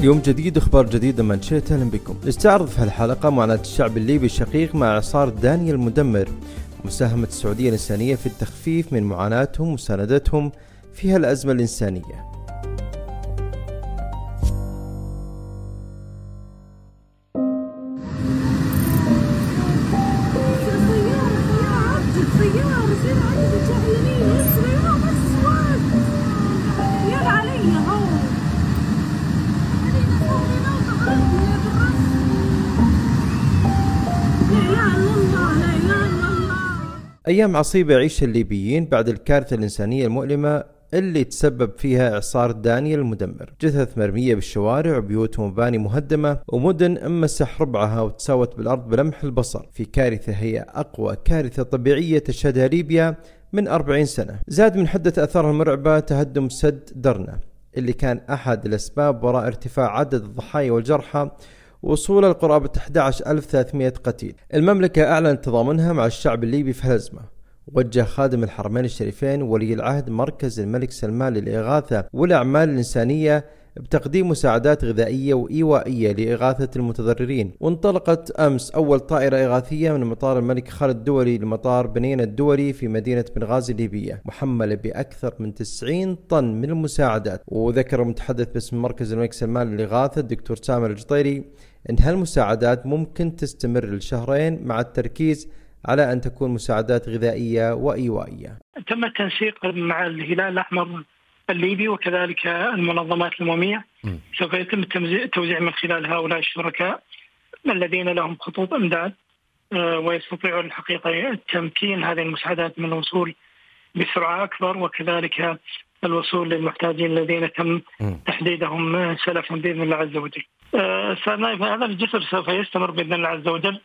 يوم جديد أخبار جديدة من شئت أهلا بكم. نستعرض في هالحلقة معاناة الشعب الليبي الشقيق مع إعصار دانيال المدمر مساهمة السعودية الإنسانية في التخفيف من معاناتهم ومساندتهم في هالأزمة الإنسانية. أيام عصيبة يعيشها الليبيين بعد الكارثة الإنسانية المؤلمة اللي تسبب فيها إعصار دانيال المدمر. جثث مرمية بالشوارع وبيوت ومباني مهدمة ومدن أمسح ربعها وتساوت بالأرض بلمح البصر. في كارثة هي أقوى كارثة طبيعية تشهدها ليبيا من 40 سنة. زاد من حدة أثارها المرعبة تهدم سد درنا اللي كان أحد الأسباب وراء ارتفاع عدد الضحايا والجرحى وصول لقرابة 11300 قتيل. المملكة أعلنت تضامنها مع الشعب الليبي في الأزمة وجه خادم الحرمين الشريفين ولي العهد مركز الملك سلمان للإغاثة والأعمال الإنسانية بتقديم مساعدات غذائية وإيوائية لإغاثة المتضررين. وانطلقت أمس أول طائرة إغاثية من مطار الملك خالد الدولي لمطار بنين الدولي في مدينة بنغازي الليبية محملة بأكثر من 90 طن من المساعدات. وذكر المتحدث باسم مركز الملك سلمان للإغاثة الدكتور سامر الجطيري أن هالمساعدات ممكن تستمر لشهرين مع التركيز على أن تكون مساعدات غذائية وإيوائية. تم التنسيق مع الهلال الأحمر الليبي وكذلك المنظمات الأممية سوف يتم التوزيع من خلال هؤلاء الشركاء الذين لهم خطوط إمداد آه، ويستطيعون الحقيقة تمكين هذه المساعدات من الوصول بسرعة أكبر وكذلك الوصول للمحتاجين الذين تم تحديدهم سلفا بإذن الله عز وجل. آه، هذا الجسر سوف يستمر بإذن الله عز وجل.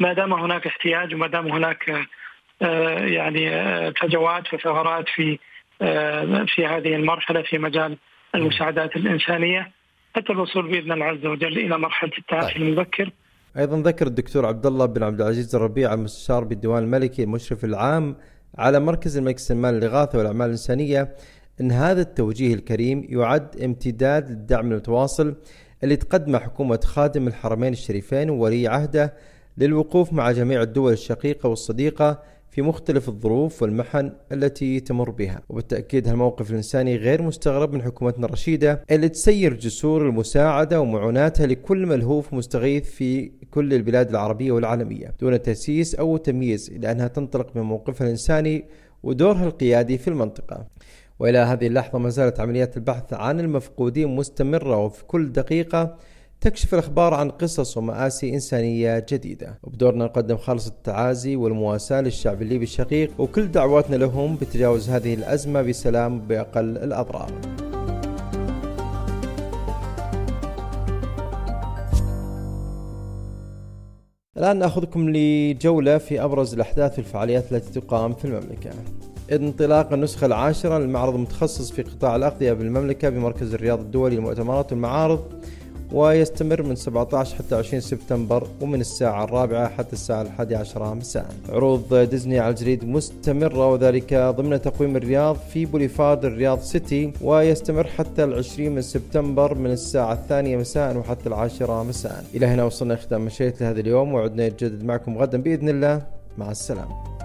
ما دام هناك احتياج وما دام هناك آه، يعني فجوات وثغرات في في هذه المرحلة في مجال المساعدات الإنسانية حتى الوصول بإذن الله عز وجل إلى مرحلة التعافي طيب. المبكر. أيضا ذكر الدكتور عبد الله بن عبد العزيز الربيع المستشار بالديوان الملكي المشرف العام على مركز الملك سلمان للإغاثة والأعمال الإنسانية أن هذا التوجيه الكريم يعد امتداد للدعم المتواصل اللي تقدمه حكومة خادم الحرمين الشريفين وولي عهده للوقوف مع جميع الدول الشقيقة والصديقة في مختلف الظروف والمحن التي تمر بها. وبالتأكيد هالموقف الإنساني غير مستغرب من حكومتنا الرشيدة اللي تسير جسور المساعدة ومعوناتها لكل ملهوف مستغيث في كل البلاد العربية والعالمية دون تأسيس أو تمييز لأنها تنطلق من موقفها الإنساني ودورها القيادي في المنطقة. وإلى هذه اللحظة ما زالت عمليات البحث عن المفقودين مستمرة وفي كل دقيقة تكشف الأخبار عن قصص ومآسي إنسانية جديدة. وبدورنا نقدم خالص التعازي والمواساة للشعب الليبي الشقيق وكل دعواتنا لهم بتجاوز هذه الأزمة بسلام بأقل الأضرار. الآن نأخذكم لجولة في أبرز الأحداث والفعاليات التي تقام في المملكة. انطلاق النسخة العاشرة للمعرض المتخصص في قطاع الأغذية بالمملكة بمركز الرياض الدولي للمؤتمرات والمعارض ويستمر من 17 حتى 20 سبتمبر ومن الساعة الرابعة حتى الساعة الحادية عشرة مساء. عروض ديزني على الجليد مستمرة وذلك ضمن تقويم الرياض في بوليفارد الرياض سيتي ويستمر حتى العشرين من سبتمبر من الساعة الثانية مساء وحتى العاشرة مساء. إلى هنا وصلنا ختام مشيت لهذا اليوم وعدنا نتجدد معكم غدا بإذن الله. مع السلامة.